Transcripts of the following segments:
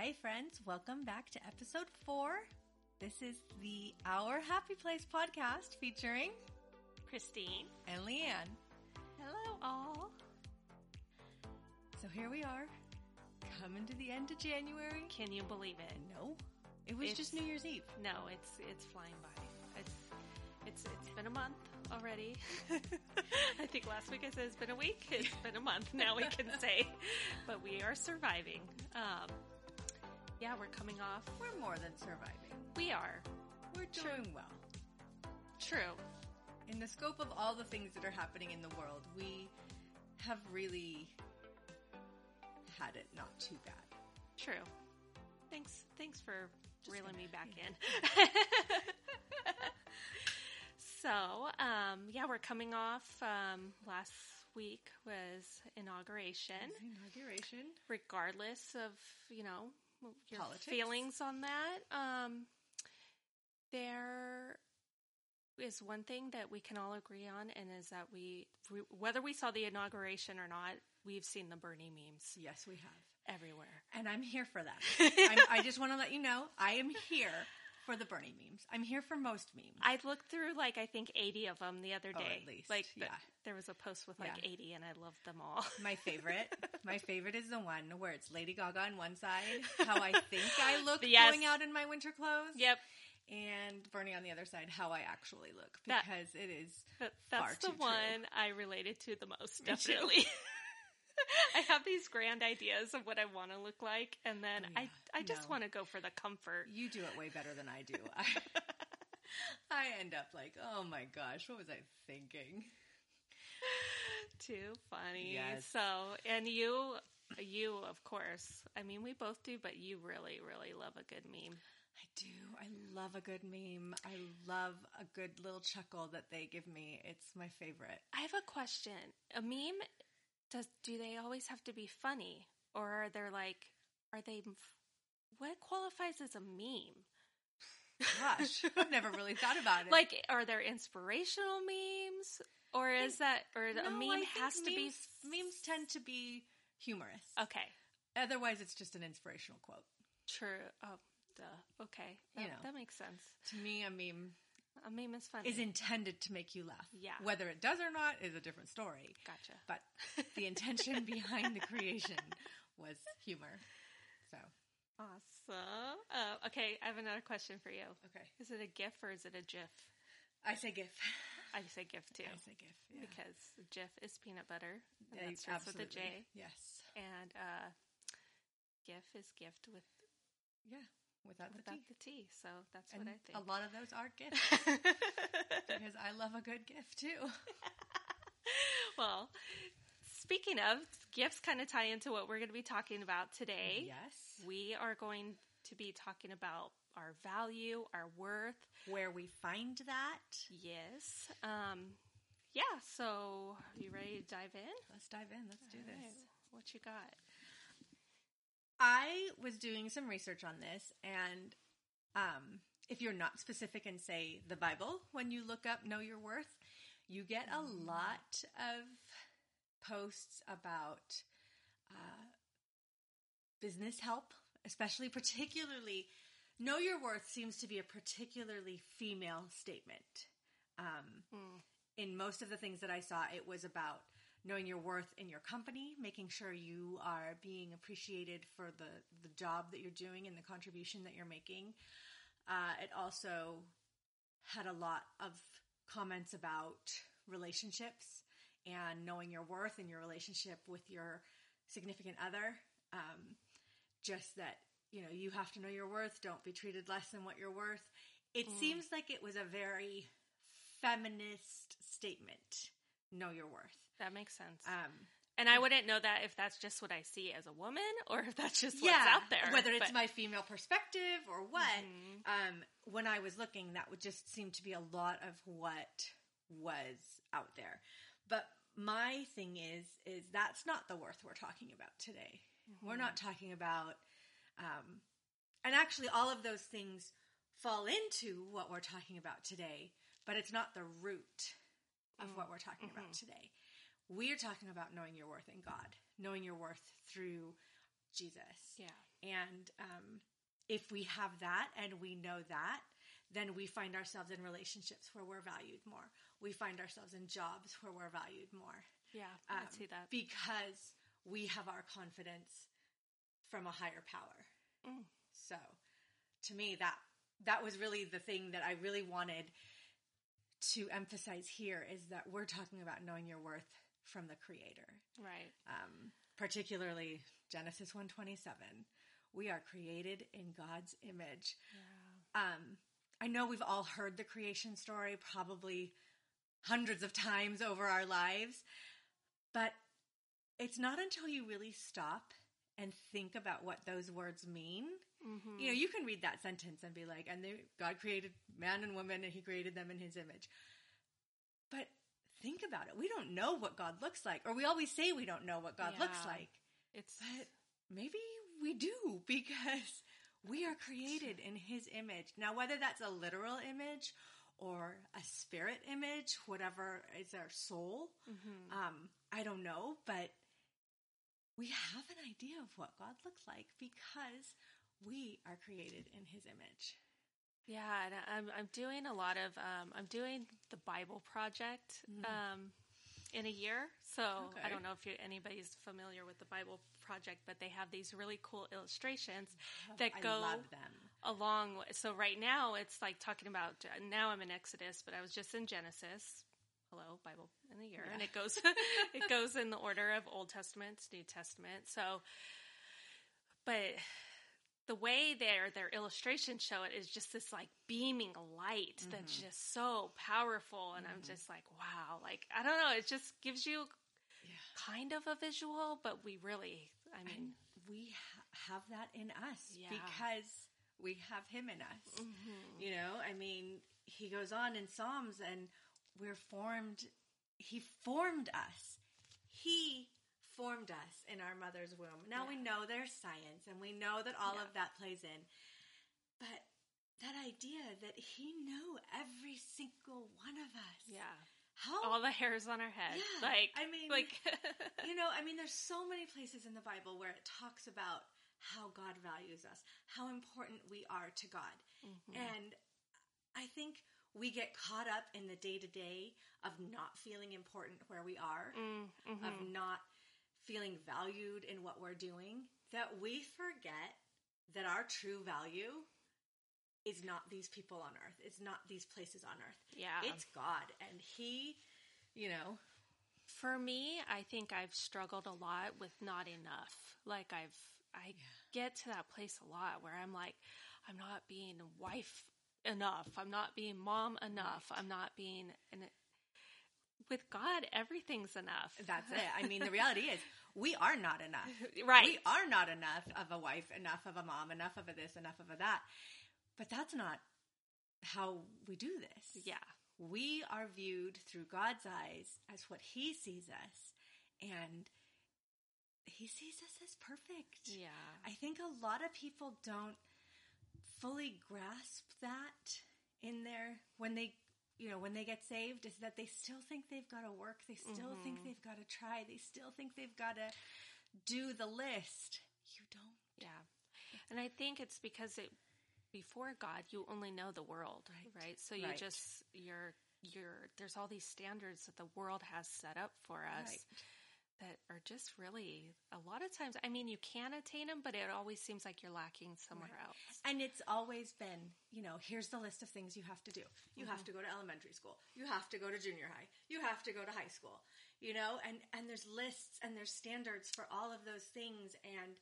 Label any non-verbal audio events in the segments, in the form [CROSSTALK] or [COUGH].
Hey, friends, welcome back to episode four. This is the Our Happy Place podcast featuring Christine. and Leanne. Hello, all. So here we are, coming to the end of January. Can you believe it? No, it was It's- just New Year's Eve. No, it's it's flying by. It's it's it's been a month already. [LAUGHS] I think last week I said it's been a week. It's been a month. Now we can [LAUGHS] say, but we are surviving. Um, yeah, we're coming off. We're more than surviving. We are We're doing well. true. In the scope of all the things that are happening in the world, we have really had it not too bad. True. Thanks. Thanks for reeling me back in. [LAUGHS] [LAUGHS] so, um, yeah, we're coming off. Um, last week was inauguration. Inauguration. Regardless of you know your Politics. feelings on that, um, there is one thing that we can all agree on, and is that we, whether we saw the inauguration or not, we've seen the Bernie memes Yes, we have. everywhere. And I'm here for that. [LAUGHS] I'm, I just want to let you know I am here for the Bernie memes. I'm here for most memes. I looked through like I think eighty of them the other Oh, day. at least, like th- yeah. there was a post with like Yeah. eighty, and I loved them all. [LAUGHS] My favorite, my favorite is the one where it's Lady Gaga on one side, [LAUGHS] how I think I look Yes. going out in my winter clothes, yep, and Bernie on the other side, how I actually look That- because it is. that, that's the too true. one I related to the most. Definitely. [LAUGHS] [LAUGHS] I have these grand ideas of what I want to look like, and then yeah. I I just No. want to go for the comfort. You do it way better than I do. [LAUGHS] I, [LAUGHS] I end up like, oh my gosh, what was I thinking? Too funny. Yes. So, and you, you of course. I mean, we both do, but you really, really love a good meme. I do. I love a good meme. I love a good little chuckle that they give me. It's my favorite. I have a question. A meme does do they always have to be funny or are they like are they what qualifies as a meme? Gosh, [LAUGHS] I've never really thought about it. Like are there inspirational memes or is that or a meme has to be memes, memes tend to be humorous. Okay. Otherwise, it's just an inspirational quote. True. Oh, duh. Okay. That, You know. that makes sense. To me, a meme A meme is funny. is intended to make you laugh. Yeah. Whether it does or not is a different story. Gotcha. But the intention [LAUGHS] behind the creation was humor. So, Awesome. Uh, okay, I have another question for you. okay. Is it a GIF or is it a GIF? I say GIF. I say GIF too. I say GIF. Yeah. Because GIF is peanut butter. And Yeah, that starts with a J. Yes. And uh, GIF is gift with Yeah. Without, without the T. the T. So that's And what I think. a lot of those are gifts [LAUGHS] because I love a good gift too. [LAUGHS] well, speaking of gifts, kind of tie into what we're going to be talking about today. Yes. We are going to be talking about our value, our worth. Where we find that. Yes. Um, yeah. So, you ready to dive in? Let's dive in. Let's do this. right, What you got? I was doing some research on this, and um, if you're not specific and say the Bible, when you look up Know Your Worth, you get a lot of posts about uh, business help, especially, particularly, Know Your Worth seems to be a particularly female statement. Um, Hmm. in most of the things that I saw, it was about knowing your worth in your company, making sure you are being appreciated for the, the job that you're doing and the contribution that you're making. Uh, it also had a lot of comments about relationships and knowing your worth in your relationship with your significant other. Um, just that, you know, you have to know your worth. Don't be treated less than what you're worth. It Mm. seems like it was a very feminist statement. Know your worth. That makes sense. Um, and I wouldn't know that if that's just what I see as a woman or if that's just what's yeah, out there. whether it's but- my female perspective or what. Mhm. Um, when I was looking, that would just seem to be a lot of what was out there. But my thing is, is that's not the worth we're talking about today. We're not talking about, um, and actually, all of those things fall into what we're talking about today, but it's not the root of what we're talking about today. We are talking about knowing your worth in God, knowing your worth through Jesus. Yeah. And um, if we have that and we know that, then we find ourselves in relationships where we're valued more. We find ourselves in jobs where we're valued more. Yeah, Um, I see that. Because we have our confidence from a higher power. Mm. So to me that that was really the thing that I really wanted to emphasize here is that we're talking about knowing your worth from the creator. Right. Um, particularly Genesis 127. We are created in God's image. Yeah. Um, I know we've all heard the creation story probably hundreds of times over our lives, but it's not until you really stop and think about what those words mean. Mm-hmm. You know, you can read that sentence and be like, and they, God created man and woman and he created them in his image. Think about it. We don't know what God looks like, or we always say we don't know what God looks like. It's But maybe we do [LAUGHS] because we are created in his image. Now, whether that's a literal image or a spirit image, whatever is our soul, Mhm. um, I don't know, but we have an idea of what God looks like because we are created in his image. Yeah, and I'm I'm doing a lot of um, I'm doing the Bible project Mhm. um, in a year. So Okay. I don't know if you, anybody's familiar with the Bible project, but they have these really cool illustrations that I go along. with- So right now it's like talking about now I'm in Exodus, but I was just in Genesis. Hello, Bible in the year, and it goes [LAUGHS] it goes in the order of Old Testament, New Testament. So, but the way their their illustrations show it is just this like beaming light that's Mhm. just so powerful, and I'm Mhm. just like, wow, like I don't know, it just gives you Yeah. kind of a visual, but we really, I mean, And we ha- have that in us Yeah. because we have him in us. mhm. You know, I mean, he goes on in Psalms and we're formed, he formed us. He formed us in our mother's womb. Now we know there's science and we know that all Yeah. of that plays in. But that idea that he knew every single one of us. yeah, How all the hairs on our head, Yeah, like, I mean, like, [LAUGHS] you know, I mean, there's so many places in the Bible where it talks about how God values us, how important we are to God. Mhm. And I think we get caught up in the day to day of not feeling important where we are, Mm, mhm. of not feeling valued in what we're doing, that we forget that our true value is not these people on earth. It's not these places on earth. yeah, It's God. And He, you know, For me, I think I've struggled a lot with not enough. Like I've I get to that place a lot where I'm like I'm not being wife enough. I'm not being mom enough. I'm not being it, with God everything's enough. that's it. I mean, the [LAUGHS] reality is we are not enough. right. We are not enough of a wife, enough of a mom, enough of a this, enough of a that. But that's not how we do this. yeah. We are viewed through God's eyes as what He sees us, and He sees us as perfect. Yeah. I think a lot of people don't fully grasp that in their when they you know when they get saved is that they still think they've got to work they still think Mhm. they've got to try they still think they've got to do the list you don't Yeah. And I think it's because it before God you only know the world, Right. right? So you Right. just you're you're there's all these standards that the world has set up for us Right. That are just really a lot of times I mean you can attain them but it always seems like you're lacking somewhere Right. else. and it's always been you know here's the list of things you have to do you have Mhm. to go to elementary school you have to go to junior high you have to go to high school you know and and there's lists and there's standards for all of those things and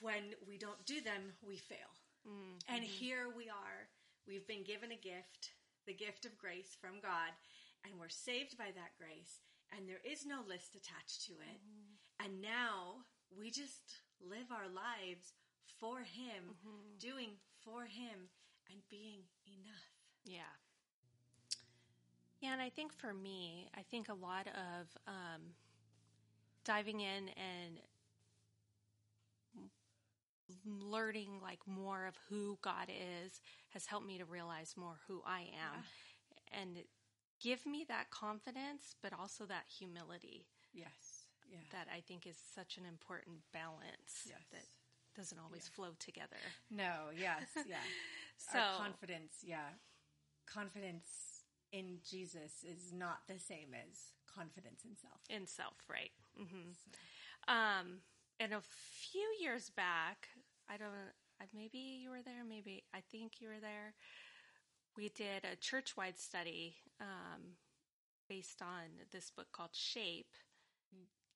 when we don't do them we fail Mm, And here we are. We've been given a gift, the gift of grace from God, and we're saved by that grace. And there is no list attached to it. Mhm. And now we just live our lives for Him, Mhm. doing for Him, and being enough. Yeah. Yeah, and I think for me, I think a lot of um, diving in and learning like more of who God is has helped me to realize more who I am and give me that confidence, but also that humility. Yes. Yeah. that I think is such an important balance Yes. that doesn't always flow together. No, yes, [LAUGHS] yeah. So Our confidence, yeah. Confidence in Jesus is not the same as confidence in self. in self, right? hmm Um, and a few years back, I don't. Maybe you were there. Maybe I think you were there. We did a church-wide study um, based on this book called Shape.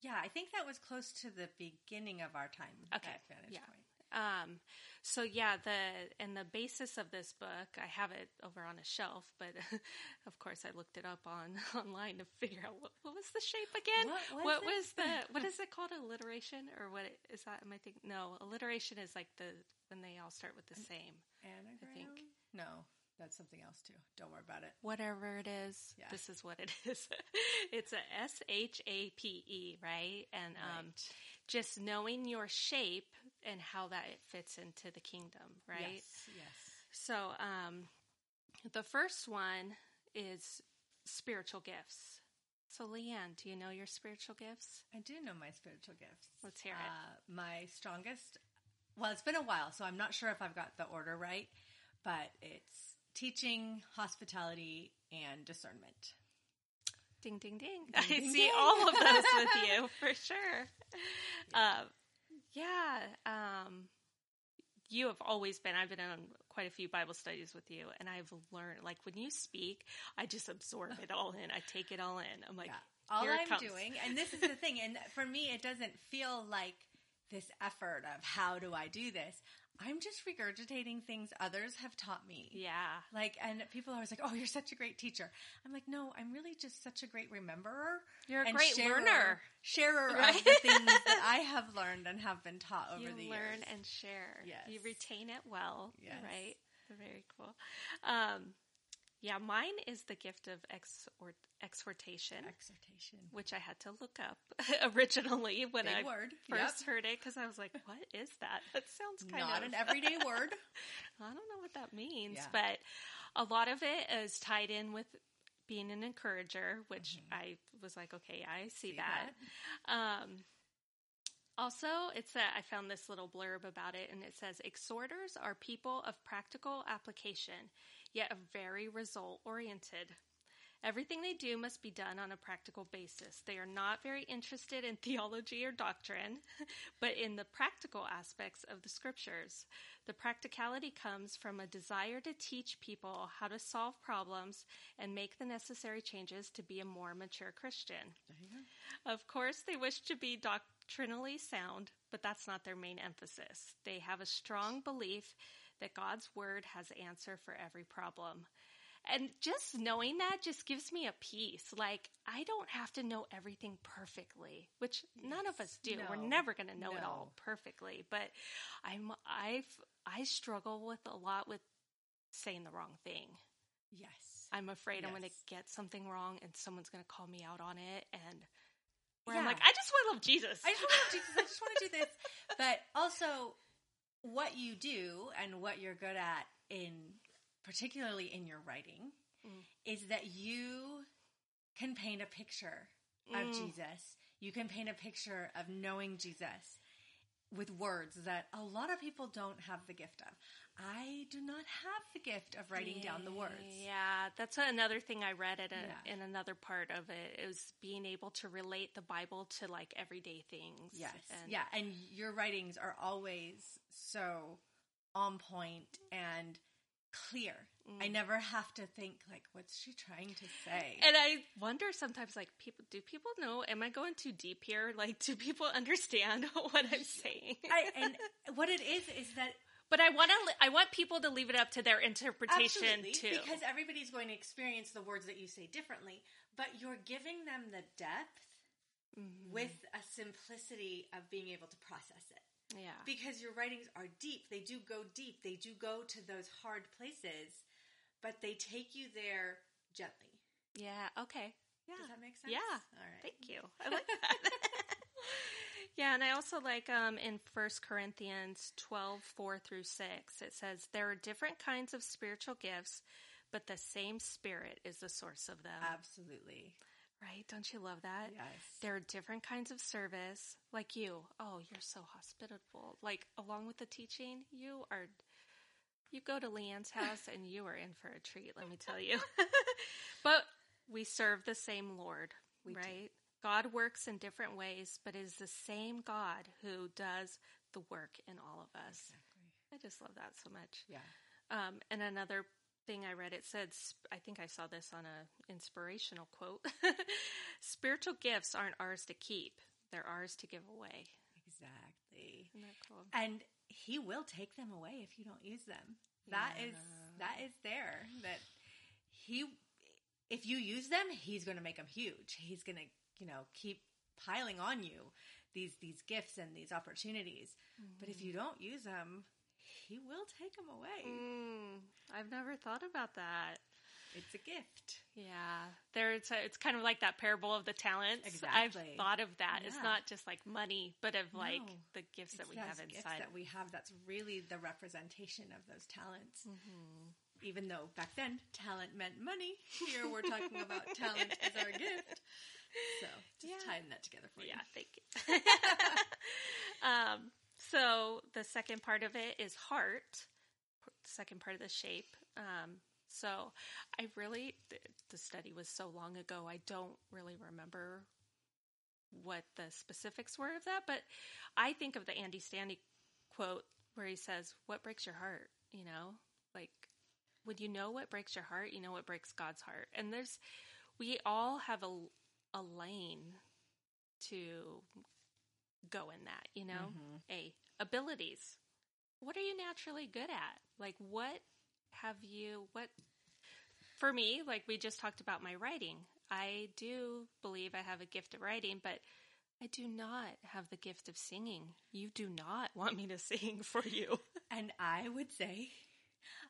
Yeah, I think that was close to the beginning of our time Okay, yeah. Point. Um, so yeah, the and the basis of this book, I have it over on a shelf, but [LAUGHS] of course I looked it up on [LAUGHS] online to figure out what, what was the shape again. What was what was the [LAUGHS] what is it called? Alliteration or what is that? Am I think no alliteration is like the when they all start with the same. Anagram? think. No, that's something else too. Don't worry about it. Whatever it is, Yeah. this is what it [LAUGHS] is. it's a S H A P E, right? And um, Right. just knowing your shape and how that it fits into the kingdom, right? Yes, yes. So, um, the first one is spiritual gifts. So, Leanne, do you know your spiritual gifts? I do know my spiritual gifts. Let's hear it. Uh, my strongest, well, it's been a while, so I'm not sure if I've got the order right, but it's teaching, hospitality, and discernment. Ding, ding, ding. [LAUGHS] I ding, see ding. all of those [LAUGHS] with you for sure. Uh, yeah. Um, you have always been, I've been on quite a few Bible studies with you, and I've learned, like, when you speak, I just absorb it all in. I take it all in. I'm like, Yeah. All I'm doing, and this is the thing, and for me, it doesn't feel like this effort of how do I do this. I'm just regurgitating things others have taught me. Yeah. Like, and people are always like, "Oh, you're such a great teacher." I'm like, "No, I'm really just such a great rememberer. You're a great sharer- learner. sharer Right? of the things [LAUGHS] that I have learned and have been taught over you the learn years." Learn and share. Yes. You retain it well. Yes. Right. Very cool. Um, yeah, mine is the gift of exhort, exhortation, Exhortation. which I had to look up [LAUGHS] originally when Big I word. first heard it because I was like, "What is that? That sounds Yep. kind Not of an everyday [LAUGHS] word. I don't know what that means, Yeah. but a lot of it is tied in with being an encourager, which I was like, okay, I see, See that. Um, also, it's that I found this little blurb about it, and it says exhorters are people of practical application, yet very result oriented. Everything they do must be done on a practical basis. They are not very interested in [LAUGHS] theology or doctrine, [LAUGHS] but in the practical aspects of the scriptures. The practicality comes from a desire to teach people how to solve problems and make the necessary changes to be a more mature Christian. Of course, they wish to be doctrinally sound, but that's not their main emphasis. They have a strong belief that God's word has answer for every problem. And just knowing that just gives me a peace. Like, I don't have to know everything perfectly, which none of us do. We're never going to know it all perfectly, but I'm, I've, I struggle with a lot with saying the wrong thing. Yes. I'm afraid I'm going to get something wrong and someone's going to call me out on it. And where I'm like, I just want to love Jesus. I just want to love Jesus. I just want to do this. [LAUGHS] But also, what you do and what you're good at in, particularly in your writing, Mm. is that you can paint a picture of Mm. Jesus. You can paint a picture of knowing Jesus with words that a lot of people don't have the gift of. I do not have the gift of writing down the words. Yeah, that's another thing I read at a, Yeah. in another part of it is being able to relate the Bible to like everyday things. Yes. And- yeah. And your writings are always so on point and clear. Mm. I never have to think like, what's she trying to say? And I wonder sometimes, like, people, do people know? Am I going too deep here? [LAUGHS] Like, do people understand [LAUGHS] what I'm saying? I, and what it is is that but I want to, I want people to leave it up to their interpretation absolutely too. because everybody's going to experience the words that you say differently, but you're giving them the depth Mhm. with a simplicity of being able to process it. Yeah, because your writings are deep. They do go deep. They do go to those hard places, but they take you there gently. yeah, okay, yeah, Does that make sense? Yeah. All right. Thank you. I like that. [LAUGHS] yeah, and I also like um, in First Corinthians 12, 4 through 6, it says, There are different kinds of spiritual gifts, but the same Spirit is the source of them. Absolutely. Right? Don't you love that? Yes. There are different kinds of service. Like you. Oh, you're so hospitable. Like along with the teaching, you are you go to Leanne's house and you are in for a treat, let me tell you. [LAUGHS] but we serve the same Lord, We do. right? God works in different ways, but is the same God who does the work in all of us. Exactly. I just love that so much. Yeah. Um, and another thing I read, it said, I think I saw this on a inspirational quote. [LAUGHS] Spiritual gifts aren't ours to keep; they're ours to give away. Exactly. Isn't that cool? And he will take them away if you don't use them. That is Yeah. that is there. That he if you use them, he's going to make them huge. He's going to, you know, keep piling on you these these gifts and these opportunities. But if mm-hmm. you don't use them, he will take them away. Mm, I've never thought about that. It's a gift. Yeah, there it's a, it's kind of like that parable of the talents. Exactly. I've thought of that. It's not just like money, but of like No. the gifts that we have gifts inside. that we have that's really the representation of those talents. Mm-hmm. Even though back then talent meant money, here we're talking about talent as our gift. So just Yeah. tying that together for you. Yeah, thank you. [LAUGHS] um, so the second part of it is heart. Second part of the shape. Um, so I really th- the study was so long ago. I don't really remember what the specifics were of that, but I think of the Andy Stanley quote where he says, "What breaks your heart?" You know, like when you know what breaks your heart, you know what breaks God's heart. And there's we all have a a lane to go in that, you know? Mhm. A abilities. What are you naturally good at? Like what have you what for me, like we just talked about my writing. I do believe I have a gift of writing, but I do not have the gift of singing. You do not want me to [LAUGHS] sing for you. And I would say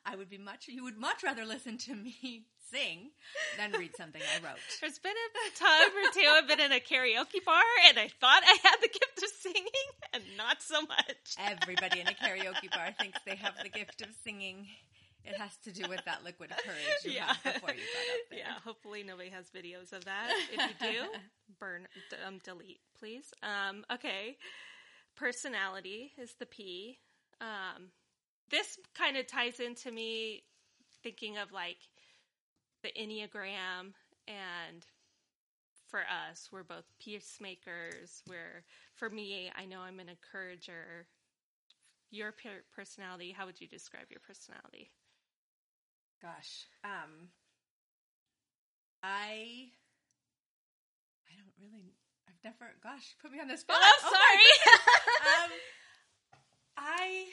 I would be much you would much rather listen to me [LAUGHS] sing than read something I wrote. [LAUGHS] There's been a time or two I've been in a karaoke bar and I thought I had the gift of singing and not so much. Everybody in a karaoke bar thinks they have the gift of singing. It has to do with that liquid courage you Yeah. had before you got up there. Yeah, hopefully nobody has videos of that. If you do, [LAUGHS] burn, um, delete, please. Um, okay. Personality is the P. Um, this kind of ties into me thinking of like the Enneagram and for us, we're both peacemakers. We're, for me, I know I'm an encourager. Your personality, how would you describe your personality? Gosh. Um I I don't really I've never gosh, put me on the spot. Oh, [LAUGHS] my sorry. [LAUGHS] um I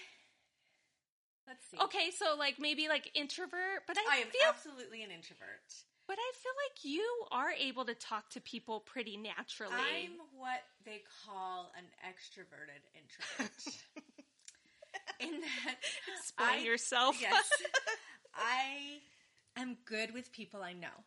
let's see. Okay, so like maybe like introvert, but I, I am feel absolutely an introvert. but I feel like you are able to talk to people pretty naturally. I'm what they call an extroverted introvert. [LAUGHS] In that Explain I- yourself. Yes. [LAUGHS] I am good with people I know.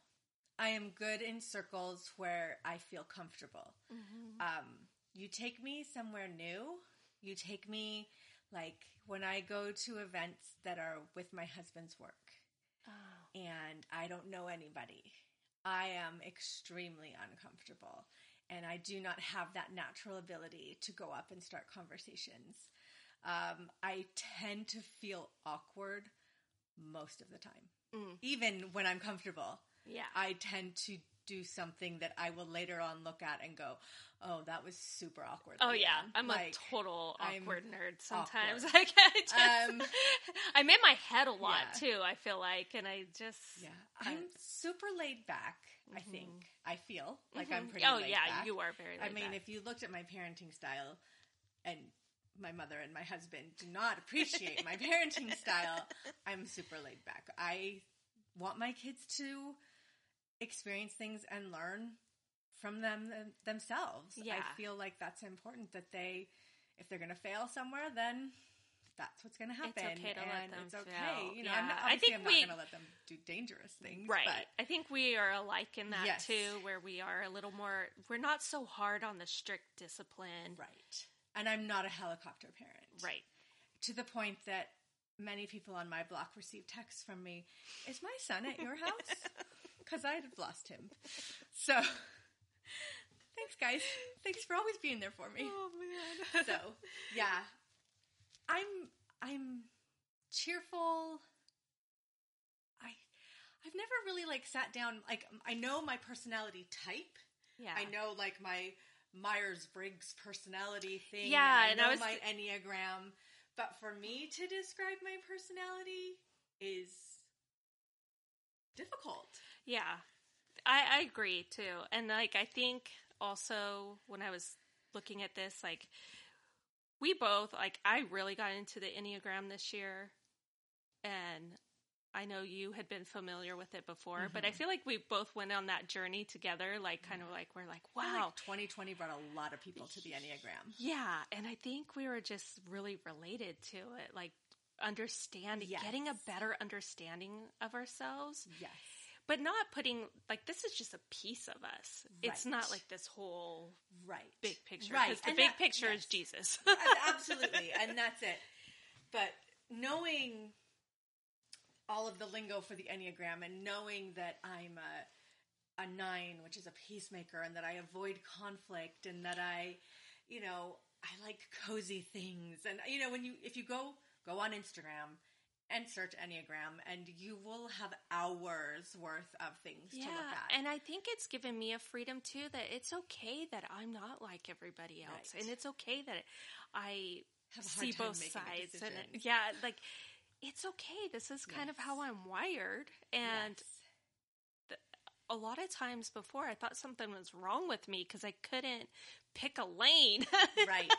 I am good in circles where I feel comfortable. Mhm. Um, you take me somewhere new. You take me like when I go to events that are with my husband's work Oh, and I don't know anybody. I am extremely uncomfortable and I do not have that natural ability to go up and start conversations. Um, I tend to feel awkward most of the time. Mm. Even when I'm comfortable, yeah. I tend to do something that I will later on look at and go, "Oh, that was super awkward." Oh yeah, Leanne." I'm Like, a total I'm awkward nerd. Sometimes awkward. [LAUGHS] I just, um, [LAUGHS] I'm in my head a lot yeah. too. I feel like, and I just Yeah, I- I'm super laid back. I Mhm. think I feel like I'm Mhm. pretty. Oh yeah, back. you are very. I mean, back. if you looked at my parenting style, and my mother and my husband do not appreciate my [LAUGHS] parenting style, I'm super laid back. I want my kids to experience things and learn from them them- themselves. Yeah. I feel like that's important that they, if they're going to fail somewhere, then that's what's going to happen. It's okay to let them it's okay. fail. You know, I'm Yeah. not, I think I'm not going to let them do dangerous things. Right. But I think we are alike in that Yes. too, where we are a little more, we're not so hard on the strict discipline. Right. And I'm not a helicopter parent. Right. To the point that many people on my block receive texts from me Is my son at your [LAUGHS] house? Because I'd have lost him. So [LAUGHS] Thanks, guys. Thanks for always being there for me. Oh man. [LAUGHS] So, yeah, I'm I'm cheerful. I I've never really like sat down like I know my personality type. yeah. I know like my Myers Briggs personality thing. Yeah, and and I I know was- my Enneagram. But for me to describe my personality is difficult. Yeah, I, I agree too. And like, I think also when I was looking at this, like, we both, like, I really got into the Enneagram this year. And I know you had been familiar with it before, but I Mhm. feel like we both went on that journey together. Like, kind of like, we're like, wow. like 2020 brought a lot of people to the Enneagram. Yeah, and I think we were just really related to it, like understanding, Yes. getting a better understanding of ourselves, Yes. but not putting like this is just a piece of us. It's not like this whole Right. big picture. Right. The And big that- picture yes. is Jesus. [LAUGHS] Absolutely. And that's it. But knowing all of the lingo for the Enneagram and knowing that I'm a, a nine, which is a peacemaker, and that I avoid conflict and that I, you know, I like cozy things. And, you know, when you, if you go, go on Instagram and search Enneagram and you will have hours worth of things yeah, to look at. and I think it's given me a freedom too that it's okay that I'm not like everybody else, Right. and it's okay that I Have see both sides, and yeah, like it's okay. This is kind of how I'm wired, and Yes. a lot of times before I thought something was wrong with me because I couldn't pick a lane. [LAUGHS] right,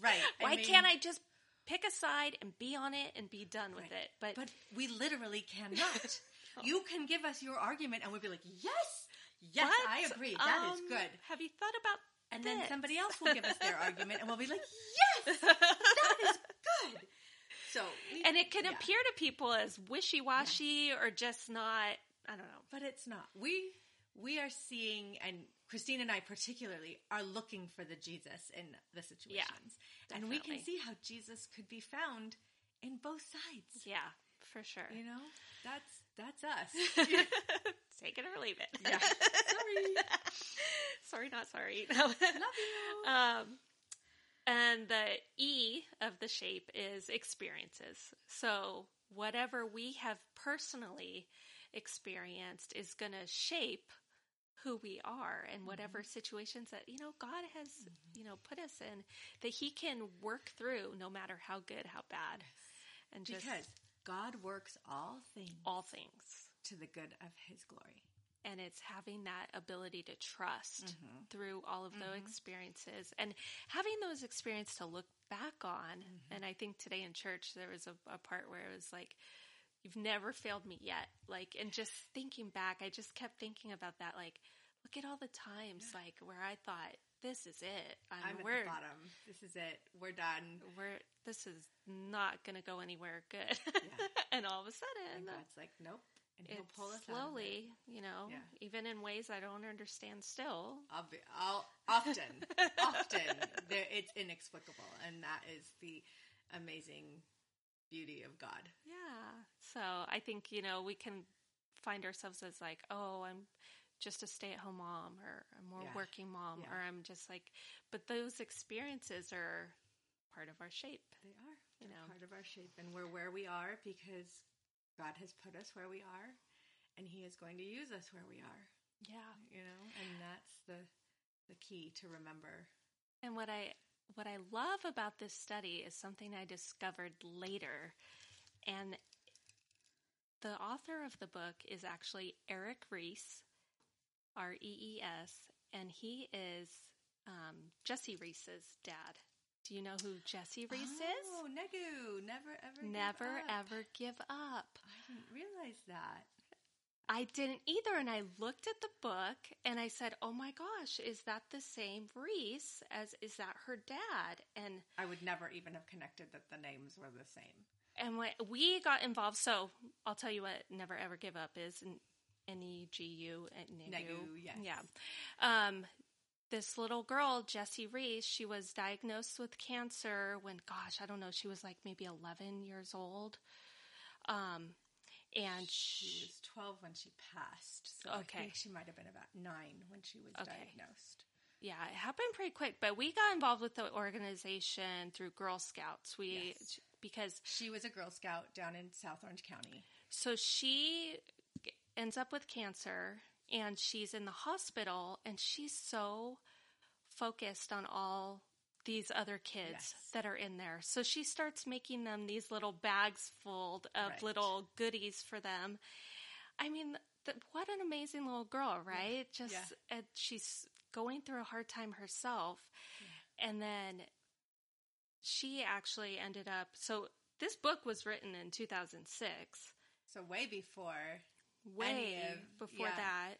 right. Why mean- can't I just pick a side and be on it and be done with Right. it? But, But we literally cannot. [LAUGHS] you can give us your argument and we'll be like, yes, yes, but, I agree. That is um, good. Have you thought about And then somebody else will give us their [LAUGHS] argument and we'll be like, [LAUGHS] yes, that is good. So, we, and it can yeah. appear to people as wishy washy or just not. I don't know. but it's not. We we are seeing, and Christine and I particularly are looking for the Jesus in the situations, and we can see how Jesus could be found in both sides. Yeah, for sure. You know, that's that's us. [LAUGHS] [LAUGHS] Take it or leave it. Yeah. Sorry. [LAUGHS] sorry, not sorry. Love you. Um, and the E of the shape is experiences. So whatever we have personally experienced is going to shape who we are and whatever Mm-hmm. situations that you know God has you know put us in that he can work through no matter how good how bad and just Because God works all things all things to the good of His glory. and it's having that ability to trust Mhm. through all of those Mhm. experiences and having those experiences to look back on. Mhm. And I think today in church there was a, a part where it was like, "You've never failed me yet." Like, and just thinking back, I just kept thinking about that. Like, look at all the times Yeah. like where I thought, "This is it. I'm, I'm at the bottom. This is it. We're done. we're this is not going to go anywhere good." Yeah. [LAUGHS] and all of a sudden, God's like, nope. And He'll it's pull us slowly, you know, Yeah. even in ways I don't understand still. Out of it. I'll be, I'll, often, [LAUGHS] often, there, it's inexplicable, and that is the amazing beauty of God. Yeah. So I think, you know, we can find ourselves as like, oh, I'm just a stay at home mom or a more Yeah. working mom Yeah. or I'm just like, but those experiences are part of our shape. They are. You They're know. part of our shape, and we're where we are because God has put us where we are, and He is going to use us where we are. Yeah. You know, and that's the the key to remember. And what I what I love about this study is something I discovered later. And the author of the book is actually Erik Rees, R E E S, and he is um, Jessie Rees's dad. Do you know who Jessie Rees is? Oh, Negu, never ever, give Never up. ever give up. I didn't realize that. I didn't either. And I looked at the book and I said, Oh my gosh, is that the same Rees as is that her dad? And I would never even have connected that the names were the same. and when we got involved, so I'll tell you what Never Ever Give Up is N E G U Negu, yes. Yeah. Um, this little girl, Jessie Rees, she was diagnosed with cancer when, gosh, I don't know, she was like maybe 11 years old. Um, and She was 12 when she passed. So Okay. I think she might have been about nine when she was Okay. diagnosed. Yeah, it happened pretty quick, but we got involved with the organization through Girl Scouts. We Yes. because She was a Girl Scout down in South Orange County. so she ends up with cancer and she's in the hospital and she's so focused on all these other kids Yes. that are in there. So she starts making them these little bags full of Right. little goodies for them. I mean, th- what an amazing little girl, right? Just Yeah. she's going through a hard time herself. And then she actually ended up so this book was written in 2006 So way before. way of- before yeah. that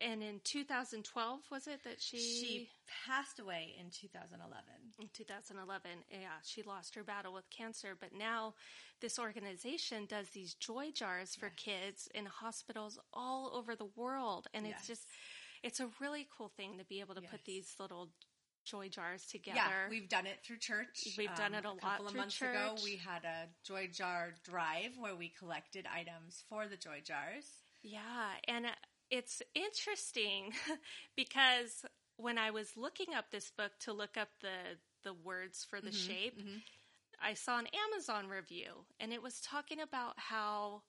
and in 2012 was it that she, She passed away in 2011. in 2011 yeah she lost her battle with cancer. But now this organization does these joy jars for kids in hospitals all over the world. And it's just it's a really cool thing to be able to put these little joy jars together. Yeah, we've done it through church. Um, We've done it a lot couple of months ago, we had a Joy Jar drive where we collected items for the Joy Jars. Yeah, and it's interesting [LAUGHS] because when I was looking up this book to look up the the words for the shape, I saw an Amazon review, and it was talking about how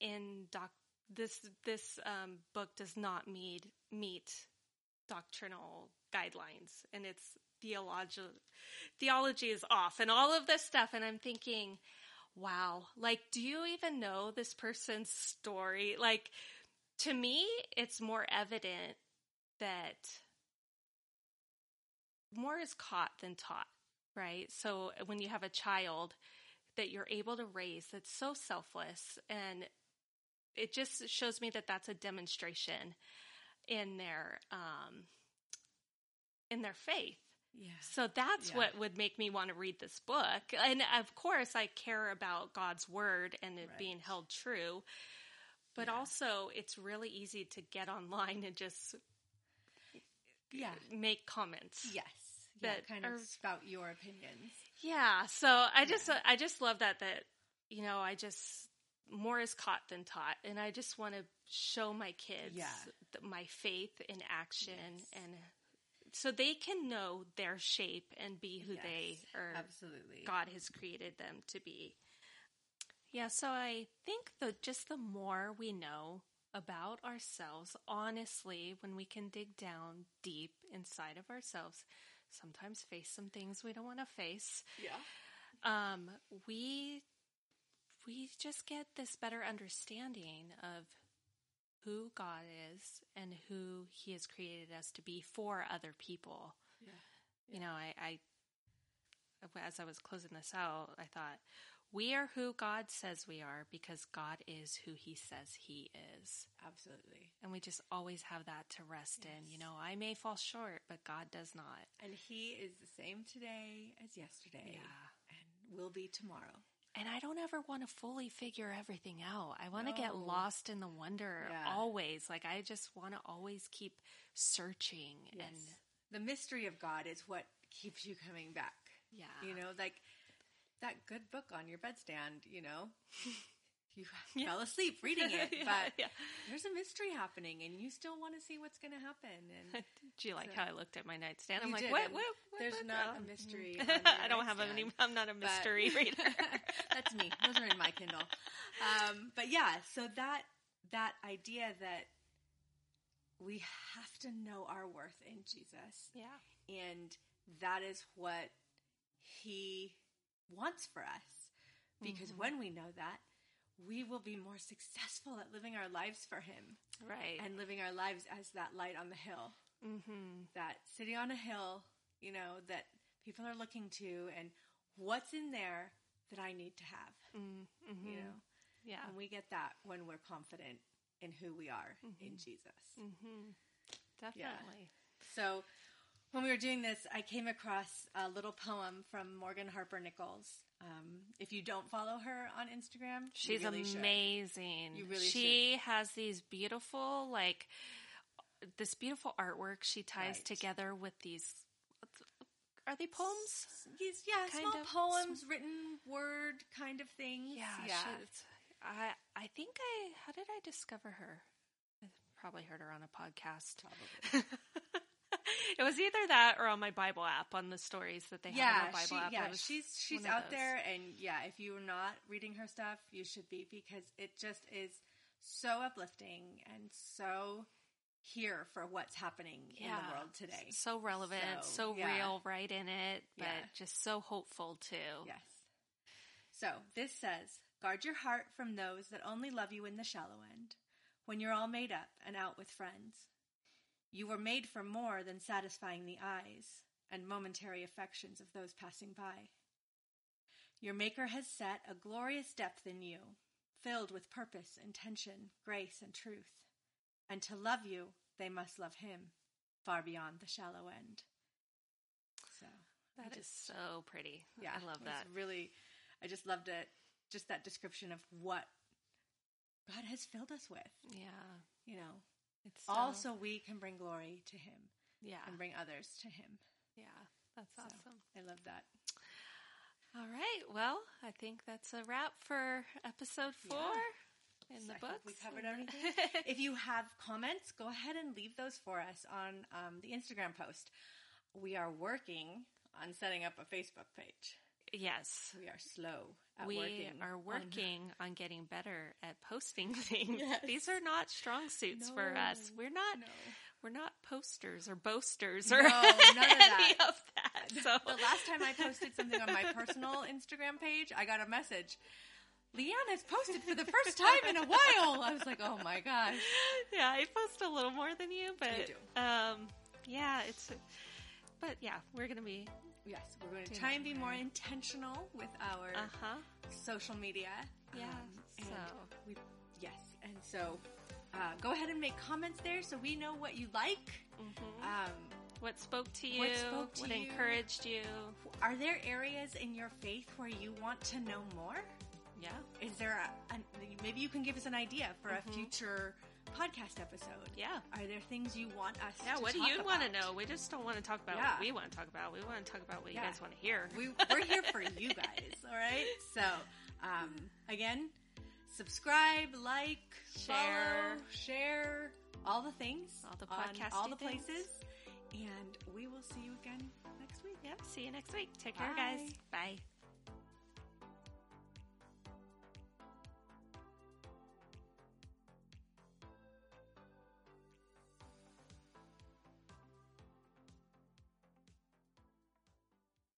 in doc this this um, book does not meet meet doctrinal guidelines, and its theology theology is off, and all of this stuff, and I'm thinking. Wow. Like, do you even know this person's story? Like, to me, it's more evident that more is caught than taught, right? So when you have a child that you're able to raise that's so selfless, and it just shows me that that's a demonstration in their um, in their faith. Yeah. So that's Yeah. what would make me want to read this book. And of course, I care about God's word and it Right. being held true. But Yeah. also, it's really easy to get online and just Yeah. make comments. Yes. Yeah, That kind are- of spout your opinions. Yeah. So I just, I just love that, that, you know, I just, more is caught than taught. And I just want to show my kids Yeah. th- my faith in action Yes. and so they can know their shape and be who they are Absolutely. God has created them to be. Yeah, so I think that just the more we know about ourselves, honestly, when we can dig down deep inside of ourselves, sometimes face some things we don't want to face, Yeah. um, we we just get this better understanding of who God is and who He has created us to be for other people Yeah. you know, I, I, as I was closing this out, I thought, we are who God says we are because God is who he says he is. Absolutely. And we just always have that to rest in. You know, I may fall short, but God does not. And he is the same today as yesterday. Yeah. And will be tomorrow. And I don't ever want to fully figure everything out. I want to get lost in the wonder Yeah. always. Like, I just want to always keep searching. Yes. And the mystery of God is what keeps you coming back. yeah. You know, like that good book on your bedstand, you know. [LAUGHS] You Yeah. fell asleep reading it, [LAUGHS] Yeah, but yeah. there's a mystery happening and you still want to see what's going to happen. And [LAUGHS] Do you like So- how I looked at my nightstand? I'm like, did, what, what, what- there's not a oh, mystery I don't have any. I'm not a but- mystery reader. That's me. Those are in my Kindle. Um, but yeah, so that that idea that we have to know our worth in Jesus, yeah. and that is what He wants for us. Because Mhm. when we know that, we will be more successful at living our lives for Him Right. and living our lives as that light on the hill mm-hmm. that city on a hill, you know, that people are looking to and what's in there that I need to have, Mm-hmm. you know. Yeah. And we get that when we're confident in who we are in Jesus. Mm-hmm. Definitely. So when we were doing this, I came across a little poem from Morgan Harper Nichols. Um, if you don't follow her on Instagram, She's you really should. amazing. You really she has these beautiful, like, this beautiful artwork she ties Right. together with these. Are they poems? Yes, yeah, Kind small of. poems, written word kind of things. Yeah. yeah. she- I I think I how did I discover her? I probably heard her on a podcast. Probably. [LAUGHS] it was either that or on my Bible app on the stories that they have yeah, on the Bible she, app. yeah, she's she's out there, and yeah, if you're not reading her stuff, you should be because it just is so uplifting and so here for what's happening in the world today. So relevant, so, So, yeah. real, right in it, but Yeah. just so hopeful too. Yes. So this says, guard your heart from those that only love you in the shallow end, when you're all made up and out with friends. You were made for more than satisfying the eyes and momentary affections of those passing by. Your Maker has set a glorious depth in you, filled with purpose, intention, grace, and truth. And to love you, they must love Him, far beyond the shallow end. So That is just- so pretty. yeah, I love that. Really, I just loved it. Just that description of what God has filled us with. Yeah. You know, It's so, all so we can bring glory to Him yeah. and bring others to Him. Yeah. That's So, awesome. I love that. All right. Well, I think that's a wrap for episode four in So the book. we covered [LAUGHS] everything. if you have comments, go ahead and leave those for us on um, the Instagram post. We are working on setting up a Facebook page. Yes. We are slow at we working. are working on getting better at posting [LAUGHS] things. Yes. These are not strong suits for us. We're not No. we're not posters or boasters No, or [LAUGHS] none of any that. of that. So the last time I posted something on my personal Instagram page, I got a message. Leanne has posted for the first time in a while. I was like, oh my gosh. yeah, I post a little more than you, but um yeah, it's but yeah, we're gonna be Yes, we're going to try and be more intentional with our uh-huh. social media. Yeah. Um, so we, yes, and so uh, go ahead and make comments there so we know what you like. mhm. Um, what spoke to you? What spoke to what you? encouraged you? are there areas in your faith where you want to know more? Yeah. Is there a, an maybe you can give us an idea for Mhm. a future podcast episode? Yeah. Are there things you want us? Yeah, what do you want to know? We just don't want to talk about Yeah. what we want to talk about. We want to talk about what you guys want to hear. We, [LAUGHS] we're here for you guys, all right? So, um, again, subscribe, like, Share. follow, share, all the things, All the on all the things. places, and we will see you again next week. Yep. See you next week. Take care, guys. Bye. Bye.